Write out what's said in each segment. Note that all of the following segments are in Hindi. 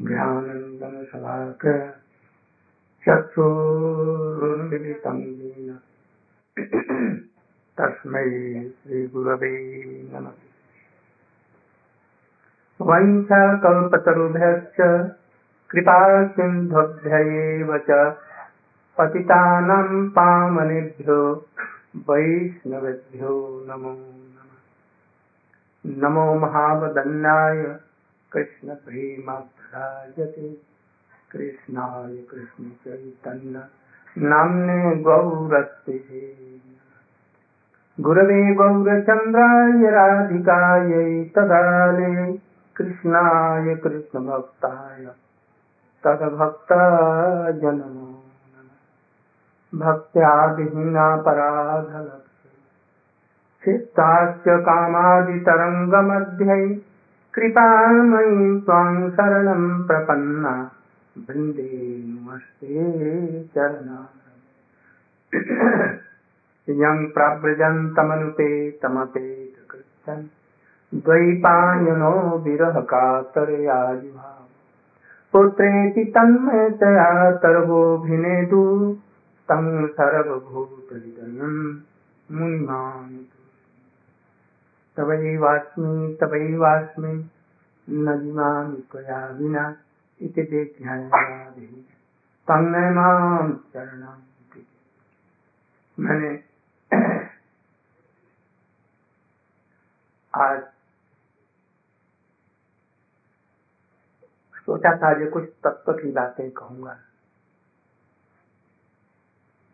ज्ञानन्दं शलाक चक्षुरुन्मिलितं येन तस्मै श्रीगुरवे नमः। वञ्चाकल्पतरुभ्यश्च कृपासिन्धुभ्य एव च पतितानां पावनेभ्यो वैष्णवेभ्यो नमो नमः। नमो महावदन्नाय कृष्णप्रेमाभ्राजते कृष्णाय कृष्णचैतन्य नाम्ने गौरस्ते। गुरवे गौरचन्द्राय राधिकायै तदाले। कृष्णाय कृष्णभक्ताय तद्भक्ताजनमो भक्त्या विहीनापराधलक्ष्य चित्तास्य कामादितरङ्गमध्ये कृपामयी त्वां शरणं प्रपन्ना। वृन्दे नमस्ते चरणा यं प्रव्रजन्तमनुपेतमपेतकृत्यन् द्वैपायनो विरहकातरयायुभाव पुत्रेति तन्मयतया तर्वोऽभिनेदु तं सर्वभूतहृदयम् मुनिमान् तवैवास्मि तवैवास्मि न त्वया विना इति माँ शरणं मैंने आज सोचा था जो कुछ तत्व की बातें कहूँगा।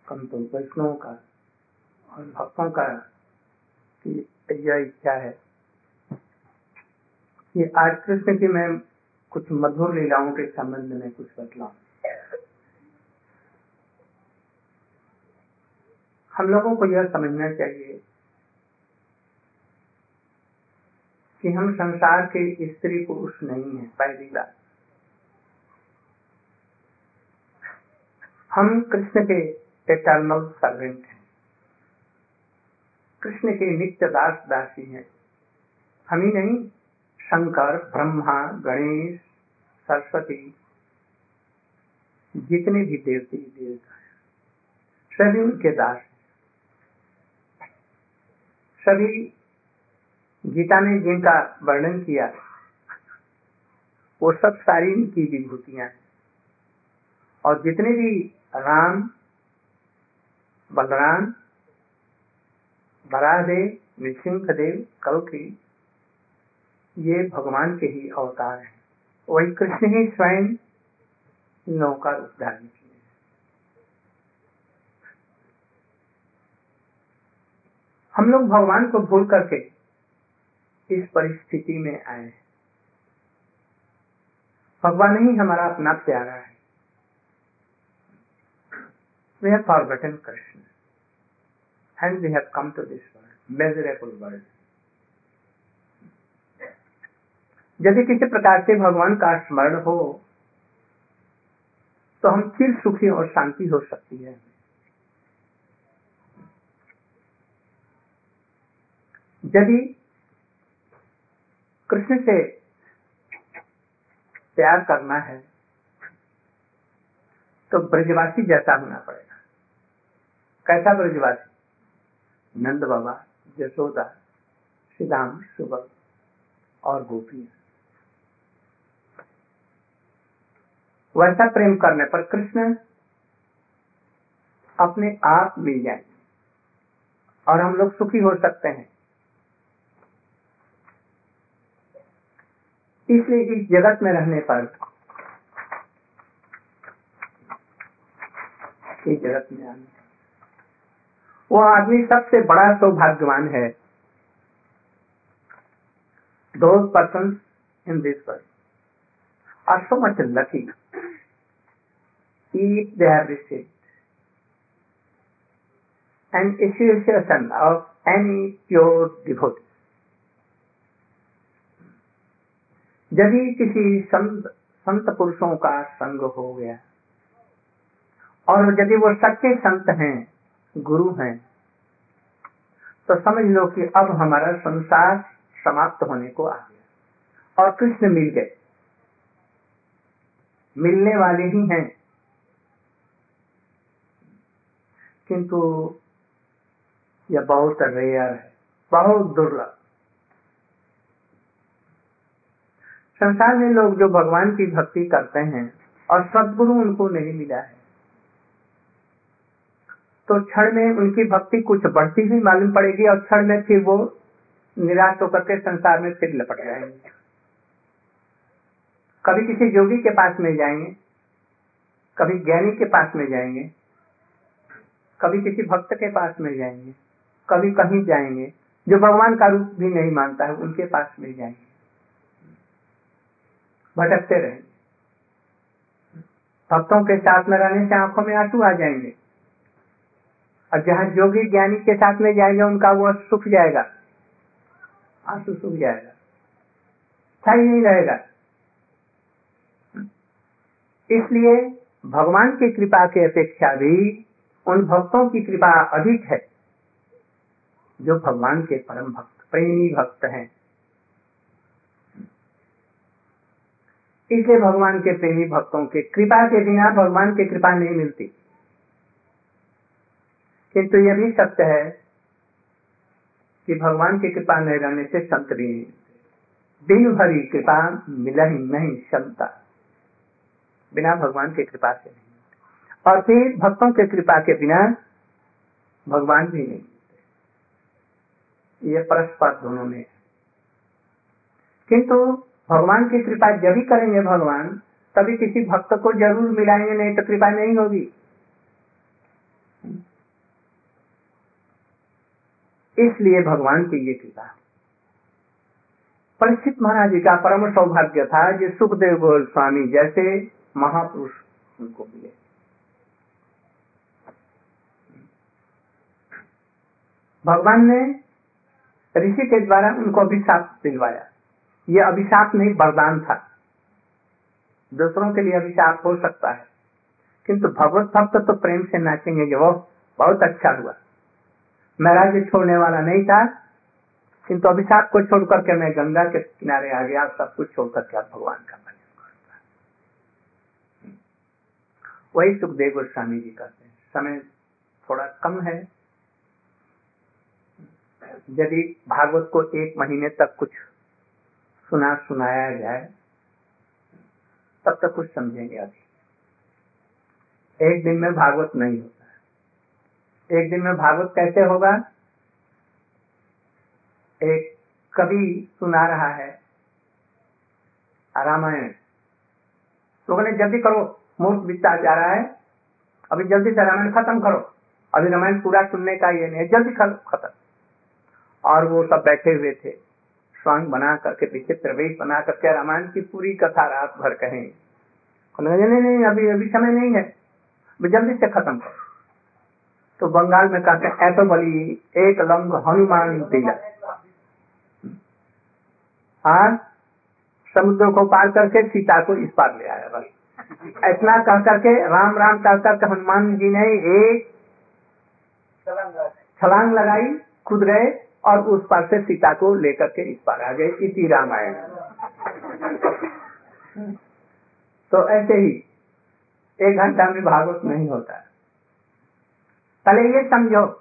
कम तो वैष्णव का और भक्तों का कि यह इच्छा है। कि आज कृष्ण की मैं कुछ मधुर लीलाओं के संबंध में कुछ बतलाऊं। हम लोगों को यह समझना चाहिए कि हम संसार के स्त्री पुरुष नहीं है, पहली बात। हम कृष्ण के एटर्नल सर्वेंट हैं। कृष्ण के नित्य दास दासी हैं। हम ही नहीं, शंकर, ब्रह्मा, गणेश, सरस्वती, जितने भी देवती देवता हैं, सभी उनके दास सभी गीता ने जिनका वर्णन किया, वो सब सारी इनकी विभूतियाँ हैं। और जितने भी राम, बलराम बरादेव नृसिंह देव कल की ये भगवान के ही अवतार हैं। वही कृष्ण ही स्वयं नौका रूप धारण किए हम लोग भगवान को भूल करके इस परिस्थिति में आए भगवान ही हमारा अपना प्यारा है। have forgotten Krishna. And we have come to this world, miserable world. यदि किसी प्रकार से भगवान का स्मरण हो तो हम फिर सुखी और शांति हो सकती है। यदि कृष्ण से प्यार करना है तो ब्रजवासी जैसा होना पड़ेगा। कैसा ब्रजवासी? नंद बाबा जसोदा श्रीराम सुबल और गोपी। वैसा प्रेम करने पर कृष्ण अपने आप मिल जाएँगे और हम लोग सुखी हो सकते हैं। इसलिए इस जगत में रहने पर इस जगत में आने। वो आदमी सबसे बड़ा सौभाग्यवान है। दो person in this per are so much lucky if they have pure devote जब किसी संत संत पुरुषों का संग हो गया, और यदि वो सच्चे संत हैं गुरु हैं। तो समझ लो कि अब हमारा संसार समाप्त होने को आ गया और कृष्ण मिल गए। मिलने वाले ही हैं। किंतु यह बहुत रेयर है, बहुत दुर्लभ। संसार में लोग जो भगवान की भक्ति करते हैं और सदगुरु उनको नहीं मिला है तो क्षण में उनकी भक्ति कुछ बढ़ती हुई मालूम पड़ेगी और क्षण में फिर वो निराश होकर के संसार में फिर लपट जाएँगे। कभी किसी योगी के पास में जाएँगे, कभी ज्ञानी के पास में जाएँगे, कभी किसी भक्त के पास में जाएँगे, कभी कहीं जाएँगे, जो भगवान का रूप भी नहीं मानता है, उनके पास में जाएँगे। भटकते रहेंगे। भक्तों के साथ में रहने से आँखों में आँसू आ जाएँगे। और जहाँ जोगी ज्ञानी के साथ में जाएँगे, उनका वो सुख जाएगा। आँसू सूख जाएगा। स्थायी नहीं रहेगा। इसलिए भगवान की कृपा के अपेक्षा भी उन भक्तों की कृपा अधिक है, जो भगवान के परम भक्त, प्रेमी भक्त हैं। इसलिए भगवान के प्रेमी भक्तों के कृपा के बिना भगवान की कृपा नहीं मिलती। किंतु यह भी सत्य है कि भगवान की कृपा नहीं रहने से संत भी नहीं दिन भरी कृपा मिला ही नहीं क्षमता। बिना भगवान की कृपा से नहीं और फिर भक्तों के कृपा के बिना भगवान भी नहीं ये परस्पर दोनों में किंतु भगवान की कृपा जब ही करेंगे भगवान, तभी किसी भक्त को ज़रूर मिलाएँगे, नहीं तो कृपा नहीं होगी। इसलिए भगवान की ये कृपा। परीक्षित महाराज जी का परम सौभाग्य था जो सुखदेव गोस्वामी जैसे महापुरुष उनको मिले। भगवान ने ऋषि के द्वारा उनको अभिशाप दिलवाया। ये अभिशाप नहीं, वरदान था। दूसरों के लिए अभिशाप हो सकता है, किंतु भगवत भक्त तो प्रेम से नाचेंगे जो बहुत अच्छा हुआ। मैं राज्य छोड़ने वाला नहीं था। किंतु अभिशाप को छोड़ करके मैं गंगा के किनारे आ गया, सब कुछ छोड़ करके भगवान का वही सुखदेव गोस्वामी जी करते हैं, समय थोड़ा कम है। यदि भागवत को एक महीने तक कुछ सुना सुनाया जाए, तब तक कुछ समझेंगे अभी। एक दिन में भागवत नहीं होता। एक दिन में भागवत कैसे होगा? एक कवि सुना रहा है, रामायण। तो ने जल्दी करो मुफ़्त बीतता जा रहा है। अभी जल्दी से रामायण खत्म करो। अभी रामायण पूरा सुनने का ये नहीं जल्दी खत्म और वो सब बैठे हुए थे। स्वांग बना करके पीछे प्रवेश बना करके रामायण की पूरी कथा रात भर कहें नहीं नहीं अभी अभी समय नहीं है। जल्दी से खत्म करो। तो बंगाल में कहते हैं बली, एक लंग हनुमान दिला। हाँ? समुद्र को पार करके सीता को इस पार ले आया बस इतना कह करके, राम राम कह करके हनुमान जी ने एक छलांग लगाई, खुद गए और उस पार से सीता को लेकर के इस पार आ गए, इसी रामायण। तो ऐसे ही, एक घंटा में भागवत नहीं होता। पहले ये समझो।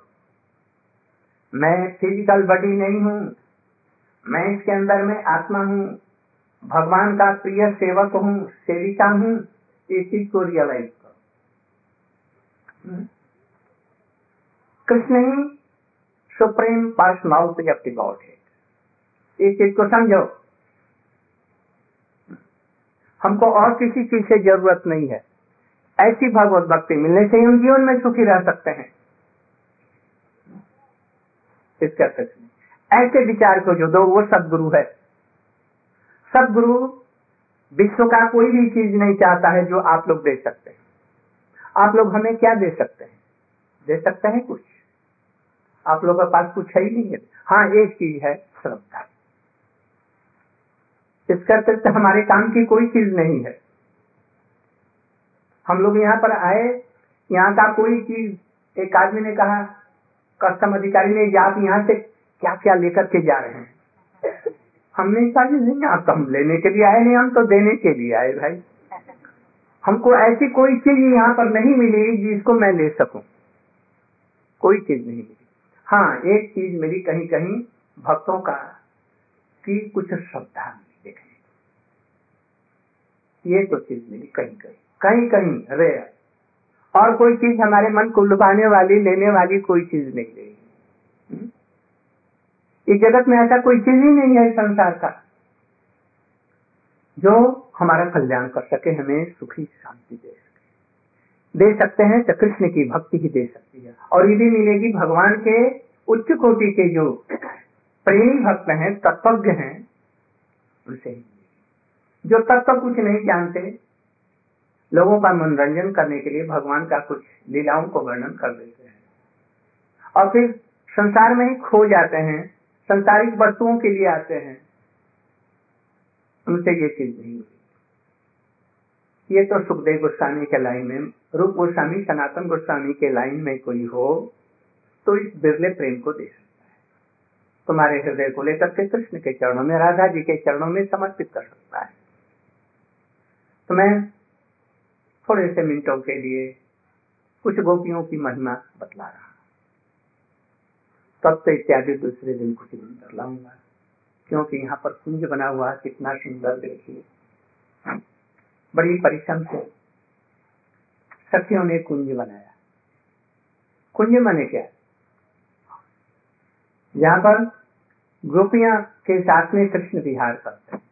मैं फ़िज़िकल बॉडी नहीं हूँ। मैं इसके अंदर में आत्मा हूँ। भगवान का प्रिय सेवक हूँ, सेविका हूँ। इस चीज़ को रियलाइज़ करो। कृष्ण ही supreme personality of the God है। इस चीज़ को समझो। हमको और किसी चीज़ से ज़रूरत नहीं है। ऐसी भगवत भक्ति मिलने से हम जीवन में सुखी रह सकते हैं। इसका ऐसे विचार को जो दो, वो सदगुरु है। सदगुरु विश्व का कोई भी चीज़ नहीं चाहता है जो आप लोग दे सकते हैं। आप लोग हमें क्या दे सकते हैं? दे सकते हैं कुछ। आप लोगों के पास कुछ है ही नहीं है। हाँ एक चीज़ है, श्रद्धा। इसका अतिरिक्त हमारे काम की कोई चीज़ नहीं है। हम लोग यहाँ पर आए, यहाँ का कोई चीज़, एक आदमी ने कहा, कस्टम अधिकारी ने आप यहाँ से क्या क्या लेकर के जा रहे हैं? हमने कहा नहीं, आप हम लेने के लिए आए नहीं हम तो देने के लिए आए भाई। हमको ऐसी कोई चीज़ यहाँ पर नहीं मिली जिसको मैं ले सकूँ। कोई चीज़ नहीं मिली। हाँ एक चीज़ मिली कहीं कहीं भक्तों का, कि कुछ श्रद्धा मिली देखने ये तो चीज़ मिली कहीं कहीं कहीं कहीं रेयर और कोई चीज़ हमारे मन को लुभाने वाली, लेने वाली कोई चीज़ नहीं रही? इस जगत में ऐसा कोई चीज़ ही नहीं है संसार का, जो हमारा कल्याण कर सके, हमें सुखी, शांति दे सके। दे सकते हैं तो कृष्ण की भक्ति ही दे सकती है। और यदि मिलेगी भगवान के उच्च कोटि के जो प्रेमी भक्त हैं तत्वज्ञ हैं, उनसे ही जो तत्व कुछ नहीं जानते लोगों का मनोरंजन करने के लिए भगवान का कुछ लीलाओं को वर्णन कर देते हैं। और फिर संसार में ही खो जाते हैं, संसारिक वस्तुओं के लिए आते हैं। उनसे ये चीज़ नहीं ये तो सुखदेव गोस्वामी के लाइन में, रूप गोस्वामी, सनातन गोस्वामी के लाइन में कोई हो तो इस बिरले प्रेम को दे सकता है। तुम्हारे हृदय को लेकर के कृष्ण के चरणों में, राधा जी के चरणों में समर्पित कर सकता है। तो मैं थोड़े से मिनटों के लिए कुछ गोपियों की महिमा बतला रहा। तत्व इत्यादि दूसरे दिन कुछ दिन कर लाऊँगा क्योंकि यहाँ पर कुंज बना हुआ कितना सुंदर देखिए। बड़ी परिश्रम से सखियों ने कुंज बनाया। कुंज माने क्या? यहाँ पर गोपियाँ के साथ में कृष्ण विहार करते हैं।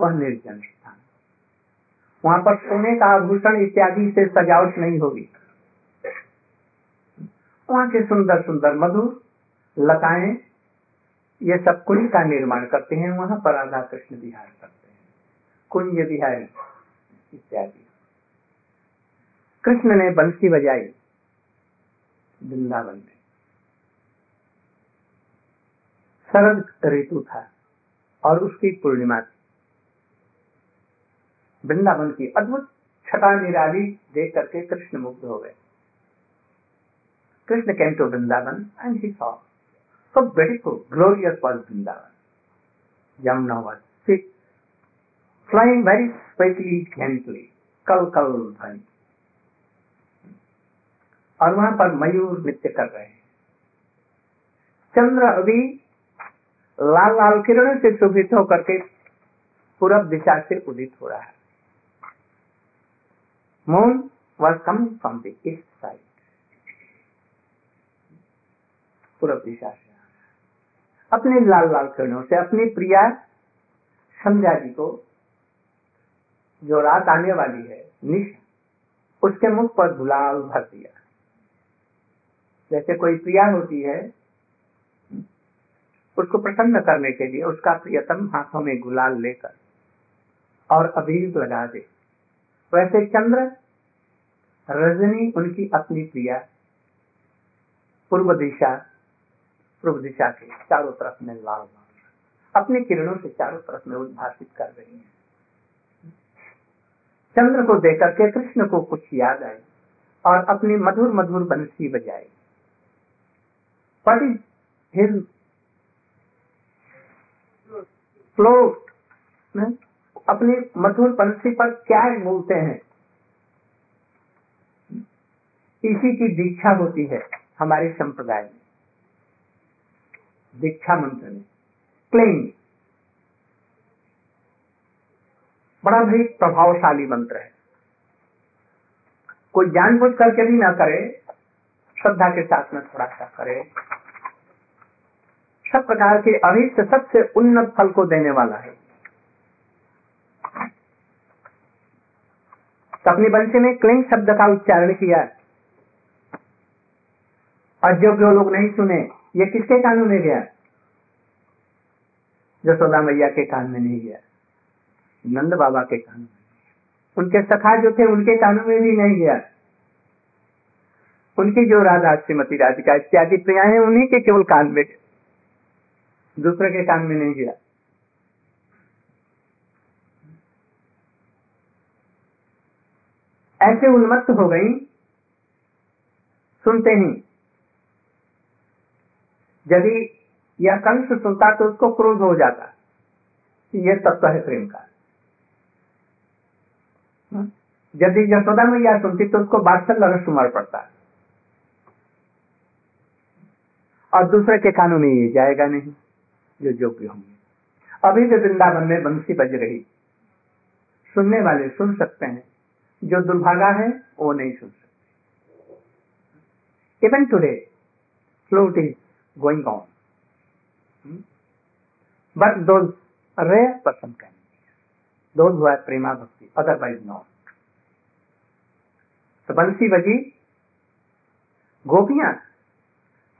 वह निर्जन। स्थान वहाँ पर सोने का आभूषण इत्यादि से सजावट नहीं होगी। वहाँ के सुंदर सुंदर मधुर लताएँ, ये सब कुंज का निर्माण करते हैं, वहाँ पर राधा कृष्ण विहार करते हैं। कुंज विहारी इत्यादि। कृष्ण ने बंसी बजाई वृंदावन में। शरद ऋतु था और उसकी पूर्णिमा थी। वृंदावन की अद्भुत छटा निराली देख करके कृष्ण मुग्ध हो गए। Krishna came to Vrindavan and he saw So beautiful, glorious was Vrindavan. Yamuna was sick, flying very sweetly, gently, कल कल ध्वनि। और वहाँ पर मयूर नृत्य कर रहे हैं। चंद्र अभी लाल लाल किरण से शोभित होकर के पूरब दिशा से उदित हो रहा है। Was coming from the east side पूरब दिशा अपने लाल लाल किरणों से, अपनी प्रिया संध्या जी को जो रात आने वाली है, निश, उसके मुख पर गुलाल भर दिया। जैसे कोई प्रिया होती है, उसको प्रसन्न करने के लिए उसका प्रियतम हाथों में गुलाल लेकर और अभीर लगा दे वैसे चंद्र, रजनी उनकी अपनी प्रिया, पूर्व दिशा पूर्व दिशा के चारों तरफ़ में लाल लाल अपने किरणों से चारों तरफ़ में उद्भाषित कर रही है। चंद्र को देकर के कृष्ण को कुछ याद आई और अपनी मधुर मधुर बंसी बजाई। फ्लोट अपनी मधुर बंसी पर क्या मूलते हैं? इसी की दीक्षा होती है हमारे संप्रदाय में। दीक्षा मंत्र में। क्लेम। बड़ा भी प्रभावशाली मंत्र है। कोई जानबूझ करके भी ना करे, श्रद्धा के साथ में थोड़ा सा करे। सब प्रकार के अभिष्ट सबसे उन्नत फल को देने वाला है। अपनी बंशी में क्लिंग शब्द का उच्चारण किया। और जो जो लोग नहीं सुने, ये किसके कानों में गया? जसोदा मैया के कान में नहीं गया, नंद बाबा के कान में उनके सखा जो थे, उनके कानों में भी नहीं गया। उनकी जो राधा, श्रीमती राधिका इत्यादि प्रिया है उन्हीं के केवल कान में, दूसरे के कान में नहीं गया। ऐसे उन्मत्त हो गई, सुनते ही यदि यह कंस सुनता तो उसको क्रोध हो जाता यह तत्व है प्रेम का। हाँ? यदि यशोदा मैया सुनती तो उसको बात्सल्य रस उमड़ पड़ता और दूसरे के कानों में ये जाएगा नहीं जो योग्य होंगे। अभी भी वृंदावन में बंसी बज रही। सुनने वाले सुन सकते हैं। जो दुर्भागा है, वो नहीं सुन सकते। Even today flute is going on but those rare person can who prema bhakti otherwise not तो बंसी बजी गोपियाँ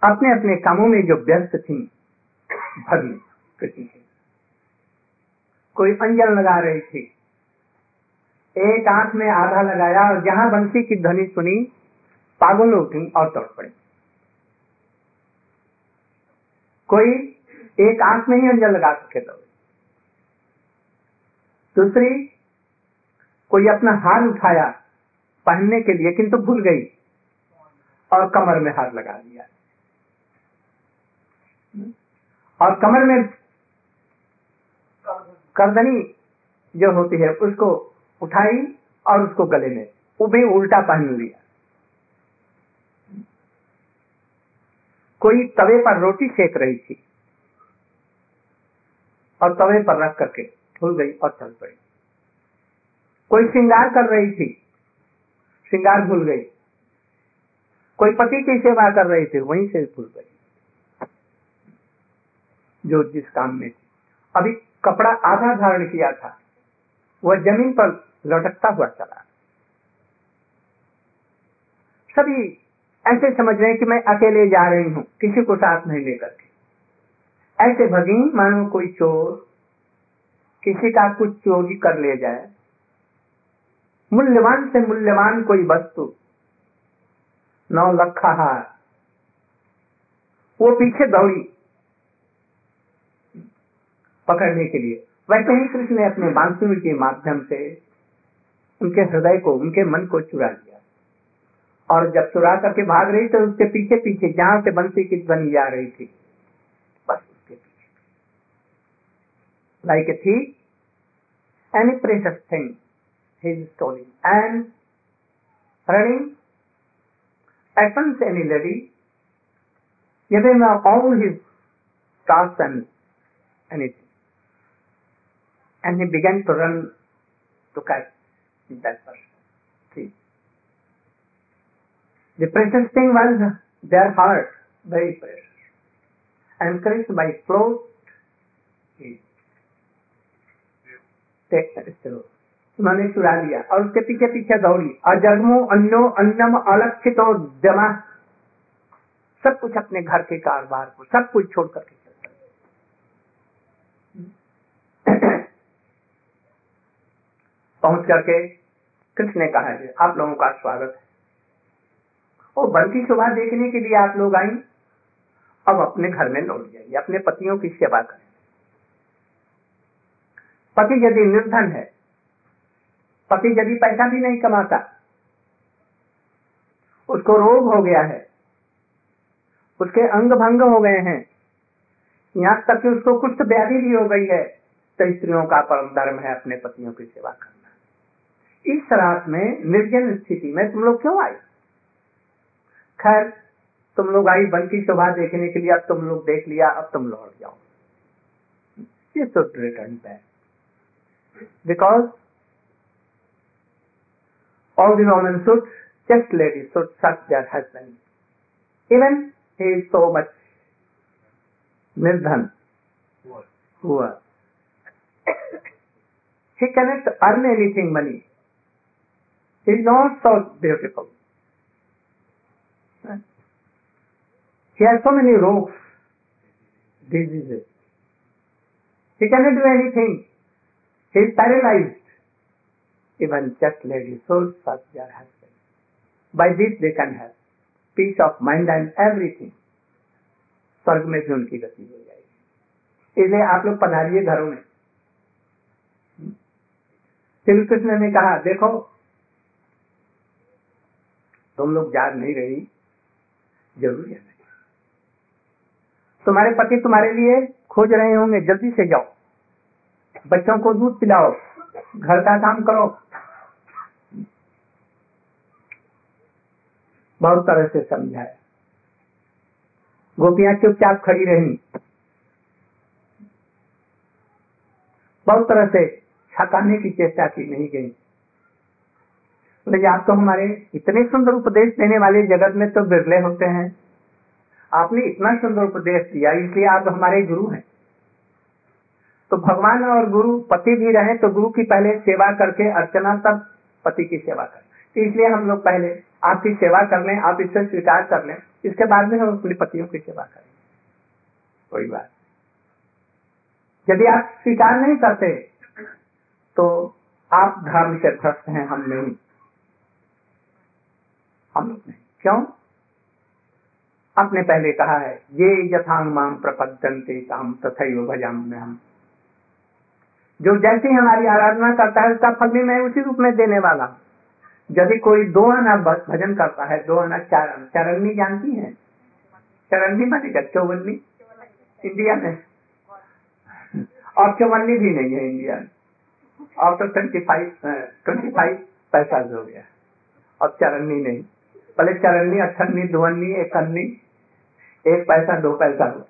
अपने अपने कामों में जो व्यस्त थी कृति से कोई अंजल लगा रही थी एक आँख में आधा लगाया और जहाँ बंसी की ध्वनि सुनी, पागल उठी और तोड़ पड़ी। कोई एक आँख में ही अंजल लगा सके तो। दूसरी, कोई अपना हार उठाया पहनने के लिए, किंतु भूल गई और कमर में हार लगा दिया। और कमर में करदनी जो होती है, उसको उठाई और उसको गले में। भी उल्टा पहन लिया। कोई तवे पर रोटी सेक रही थी और तवे पर रख करके भूल गई और चल पड़ी। कोई श्रृंगार कर रही थी, श्रृंगार भूल गई। कोई पति की सेवा कर रही थी, वहीं से भूल गई। जो जिस काम में थी। अभी कपड़ा आधा धारण किया था। वह ज़मीन पर लटकता हुआ चला। सभी ऐसे समझ रहे हैं कि मैं अकेले जा रही हूँ, किसी को साथ नहीं लेकर के। ऐसे भगी मानो कोई चोर, किसी का कुछ चोरी कर ले जाए। मूल्यवान से मूल्यवान कोई वस्तु, नौ लखा वो पीछे दौड़ी पकड़ने के लिए। वैसे ही कृष्ण ने अपने बांसुरी के माध्यम से उनके हृदय को, उनके मन को चुरा लिया। और जब चुरा करके भाग रही तो उसके पीछे पीछे जहाँ से बंसी की ध्वनि जा रही थी, बस उसके पीछे। Like the any precious thing his stoning and running happens any lady giving up all his tasks and anything. And he began to run to catch that person see the precious thing was their heart very precious encouraged by float he उन्होंने चुरा लिया और उसके पीछे पीछे दौड़ी अजन्मो अन्नो अन्नम अलक्षित और जमा सब कुछ अपने घर के कारोबार को सब कुछ छोड़ करके चल पहुँच करके कृष्ण ने कहा, जी, आप लोगों का स्वागत है। वो बनती शोभा देखने के लिए आप लोग आई। अब अपने घर में लौट जाइए, अपने पतियों की सेवा करें। पति यदि निर्धन है, पति यदि पैसा भी नहीं कमाता, उसको रोग हो गया है, उसके अंग भंग हो गए हैं, यहाँ तक कि उसको कुछ व्याधि भी हो गई है तो स्त्रियों का परम धर्म है अपने पतियों की सेवा करना। इस रात में निर्जन स्थिति में तुम लोग क्यों आए? खैर तुम लोग आई बन की शोभा देखने के लिए अब तुम लोग देख लिया अब तुम लौट जाओ। ये तो रिटर्न है। Because all the women suit just lady suit such their husband even he is so much निर्धन हुआ he cannot earn anything money Is not so beautiful. He has so many rogues, diseases. He cannot do anything. He is paralyzed. even just ladies souls of their husband. By this they can have peace of mind and everything. स्वर्ग में भी उनकी गति हो जाएगी इसलिए आप लोग पधारिए घरों में श्री कृष्ण ने कहा देखो तुम लोग याद नहीं रही, ज़रूर याद तुम्हारे पति तुम्हारे लिए खोज रहे होंगे, जल्दी से जाओ। बच्चों को दूध पिलाओ, घर का काम करो। बहुत तरह से समझाया। गोपियाँ चुपचाप खड़ी रही। बहुत तरह से छकाने की चेष्टा की नहीं गई। आप तो हमारे इतने सुंदर उपदेश देने वाले जगत में तो बिरले होते हैं। आपने इतना सुंदर उपदेश दिया, इसलिए आप हमारे गुरु हैं। तो भगवान और गुरु पति भी रहे तो गुरु की पहले सेवा करके अर्चना, तब पति की सेवा करें। तो इसलिए हम लोग पहले आपकी सेवा कर लें, आप इससे स्वीकार कर लें, इसके बाद में हम अपनी पतियों की सेवा करें। कोई बात यदि आप स्वीकार नहीं करते तो आप धर्म से भ्रष्ट हैं, हम नहीं। हम लोग नहीं क्यों? आपने पहले कहा है, ये यथांग माम प्रपद्यंते काम तथा भजाम में हम जो जैसे हमारी आराधना करता है, उसका फल भी मैं उसी रूप में देने वाला यदि कोई दो आना भजन करता है, दो आना चार आना, चरणी जानती है? चरणी मानेगा चौवन्नी? इंडिया में? और चौवन्नी भी नहीं है इंडिया में। और तो ट्वेंटी फाइव ट्वेंटी फाइव पैसा हो गया। और चरणी नहीं। पहले चरणी अठन्नी दुवन्नी एकन्नी, एक पैसा, दो पैसा हो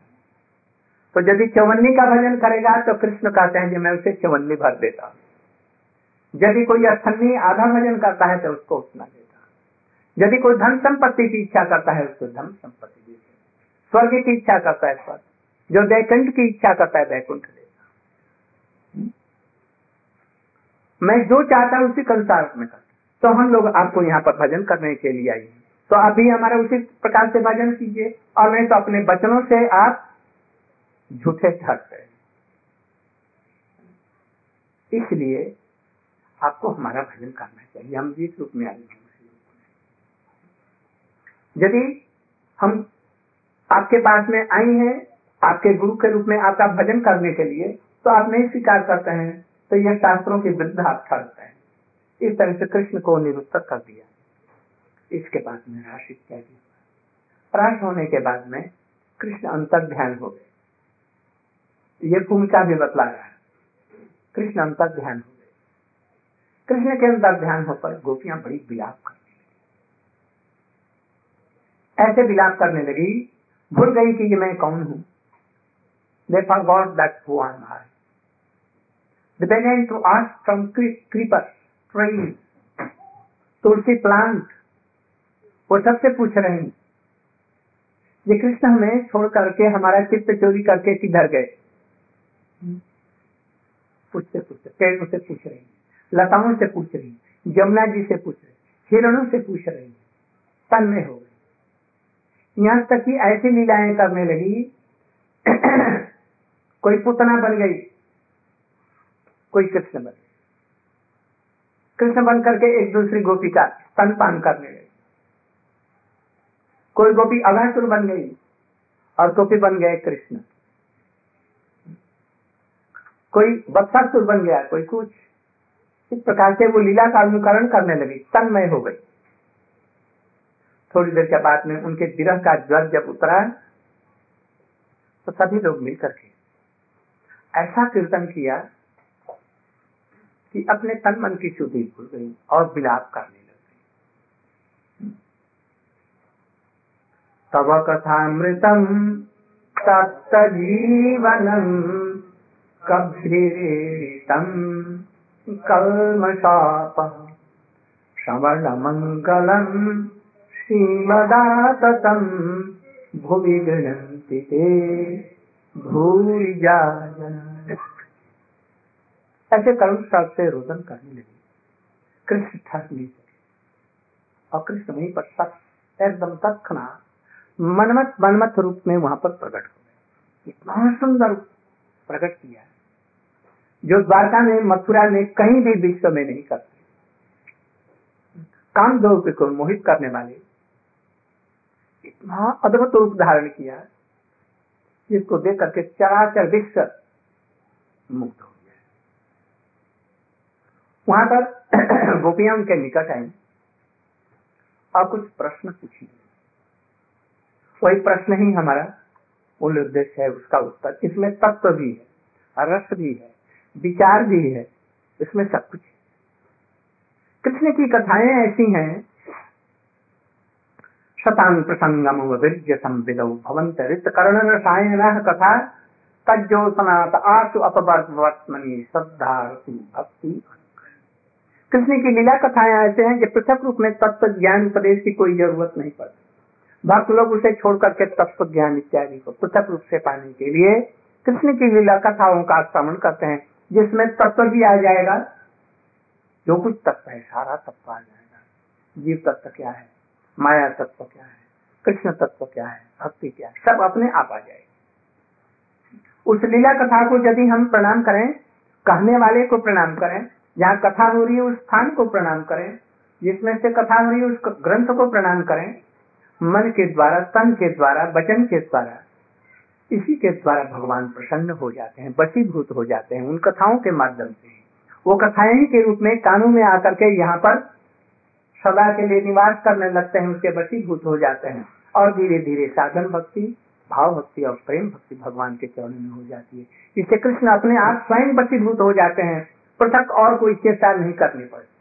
तो यदि चौवन्नी का भजन करेगा तो कृष्ण कहते हैं कि मैं उसे चौवन्नी भर देता हूँ। यदि कोई अठन्नी आधा भजन करता है तो उसको उतना देता यदि कोई धन संपत्ति की इच्छा करता है, उसको धन संपत्ति देता स्वर्ग की इच्छा करता है, स्वर्ग। जो दैकुंठ की इच्छा करता है, वैकुंठ देता? मैं जो चाहता हूँ, उसी के अनुसार में करता तो हम लोग आपको यहाँ पर भजन करने के लिए आइए तो आप भी हमारा उसी प्रकार से भजन कीजिए और नहीं तो अपने वचनों से आप झूठे ठहरते इसलिए आपको हमारा भजन करना चाहिए। हम जिस रूप में आए यदि हम आपके पास में आई हैं, आपके गुरु के रूप में आपका भजन करने के लिए तो आप नहीं स्वीकार करते हैं तो यह शास्त्रों के विरुद्ध आप ठहरते हैं। इस तरह से कृष्ण को निरुत्तर कर दिया। इसके बाद में राशि क्या प्राश होने के बाद में कृष्ण अंतर ध्यान हो गए। ये भूमिका भी बतला रहा है। कृष्ण अंतर ध्यान हो गए। कृष्ण के अंतर ध्यान होकर गोपियाँ बड़ी विलाप करने लगी। ऐसे विलाप करने लगी, भूल गई कि ये मैं कौन हूँ? They forgot that who am. I. They began to ask from tree tulsi plant वो सबसे पूछ रहे हैं। ये कृष्ण हमें छोड़ करके, हमारा चित्त चोरी करके किधर गए? पूछते पूछते पेड़ों से पूछ रही लताओं से पूछ रही जमुना जी से पूछ रही हिरणों से पूछ रही तन में हो गई यहाँ तक कि ऐसी लीलाएँ करने लगी, कोई पुतना बन गई, कोई कृष्ण बन कृष्ण बन करके एक दूसरी गोपी का स्तनपान करने लगे। कोई गोपी अघासुर बन गई और गोपी बन गए कृष्ण। कोई बत्सासुर बन गया, कोई कुछ। इस प्रकार से वो लीला का अनुकरण करने लगी, तन्मय हो गई। थोड़ी देर के बाद में उनके विरह का ज्वर जब उतरा तो सभी लोग मिलकर के ऐसा कीर्तन किया कि अपने तन मन की शुद्धि भूल गई और विलाप करने लग गई। तब कथामृतम तत्जीवनम कभीतम कलमशाप श्रवण मंगलम श्रीमदातम भुवि गृहती भूरि जा ऐसे करुण साथ से रोदन करने लगे। कृष्ण ठहर नहीं सके। और कृष्ण वहीं पर तक, एकदम तत्ना मनमत मनमत रूप में वहाँ पर प्रकट हो गए। इतना सुंदर प्रकट किया जो द्वारका में, मथुरा में कहीं भी विश्व में नहीं करते काम दो को मोहित करने वाले, इतना अद्भुत रूप धारण किया, जिसको देख करके चराचर विश्व मुक्त हो वहाँ पर गोपियाँ उनके निकट आई और कुछ प्रश्न पूछी। वही प्रश्न ही हमारा मूल उद्देश्य है, उसका उत्तर। इसमें तत्व भी है, रस भी है, विचार भी है, इसमें सब कुछ कृष्ण की कथाएँ ऐसी हैं? शतान प्रसंगम वीर्य संविदौ भवंत रित कर्ण रसायन कथा तज्जोसनात आसु अपवर्तमनी श्रद्धा भक्ति। कृष्ण की लीला कथाएँ ऐसे हैं कि पृथक रूप में तत्व ज्ञान उपदेश की कोई ज़रूरत नहीं पड़ती। भक्त लोग उसे छोड़ करके तत्व ज्ञान इत्यादि को पृथक रूप से पाने के लिए कृष्ण की लीला कथाओं का श्रवण करते हैं, जिसमें तत्व भी आ जाएगा। जो कुछ तत्व है, सारा तत्व आ जाएगा। जीव तत्व क्या है? माया तत्व क्या है? कृष्ण तत्व क्या है? भक्ति क्या है? सब अपने आप आ जाएगी। उस लीला कथा को यदि हम प्रणाम करें, कहने वाले को प्रणाम करें जहाँ कथा हो रही है उस स्थान को प्रणाम करें, जिसमें से कथा हो रही है उस ग्रंथ को प्रणाम करें, मन के द्वारा, तन के द्वारा, वचन के द्वारा, इसी के द्वारा भगवान प्रसन्न हो जाते हैं बसीभूत हो जाते हैं, उन कथाओं के माध्यम से। वो कथाएँ के रूप में कानों में आकर के यहाँ पर सदा के लिए निवास करने लगते हैं उसके बसीभूत हो जाते हैं। और धीरे धीरे साधन भक्ति, भाव भक्ति और प्रेम भक्ति भगवान के चरण में हो जाती है। इससे कृष्ण अपने आप स्वयं बसीभूत हो जाते हैं। पृथक और कोई चेष्टा नहीं करनी पड़ती।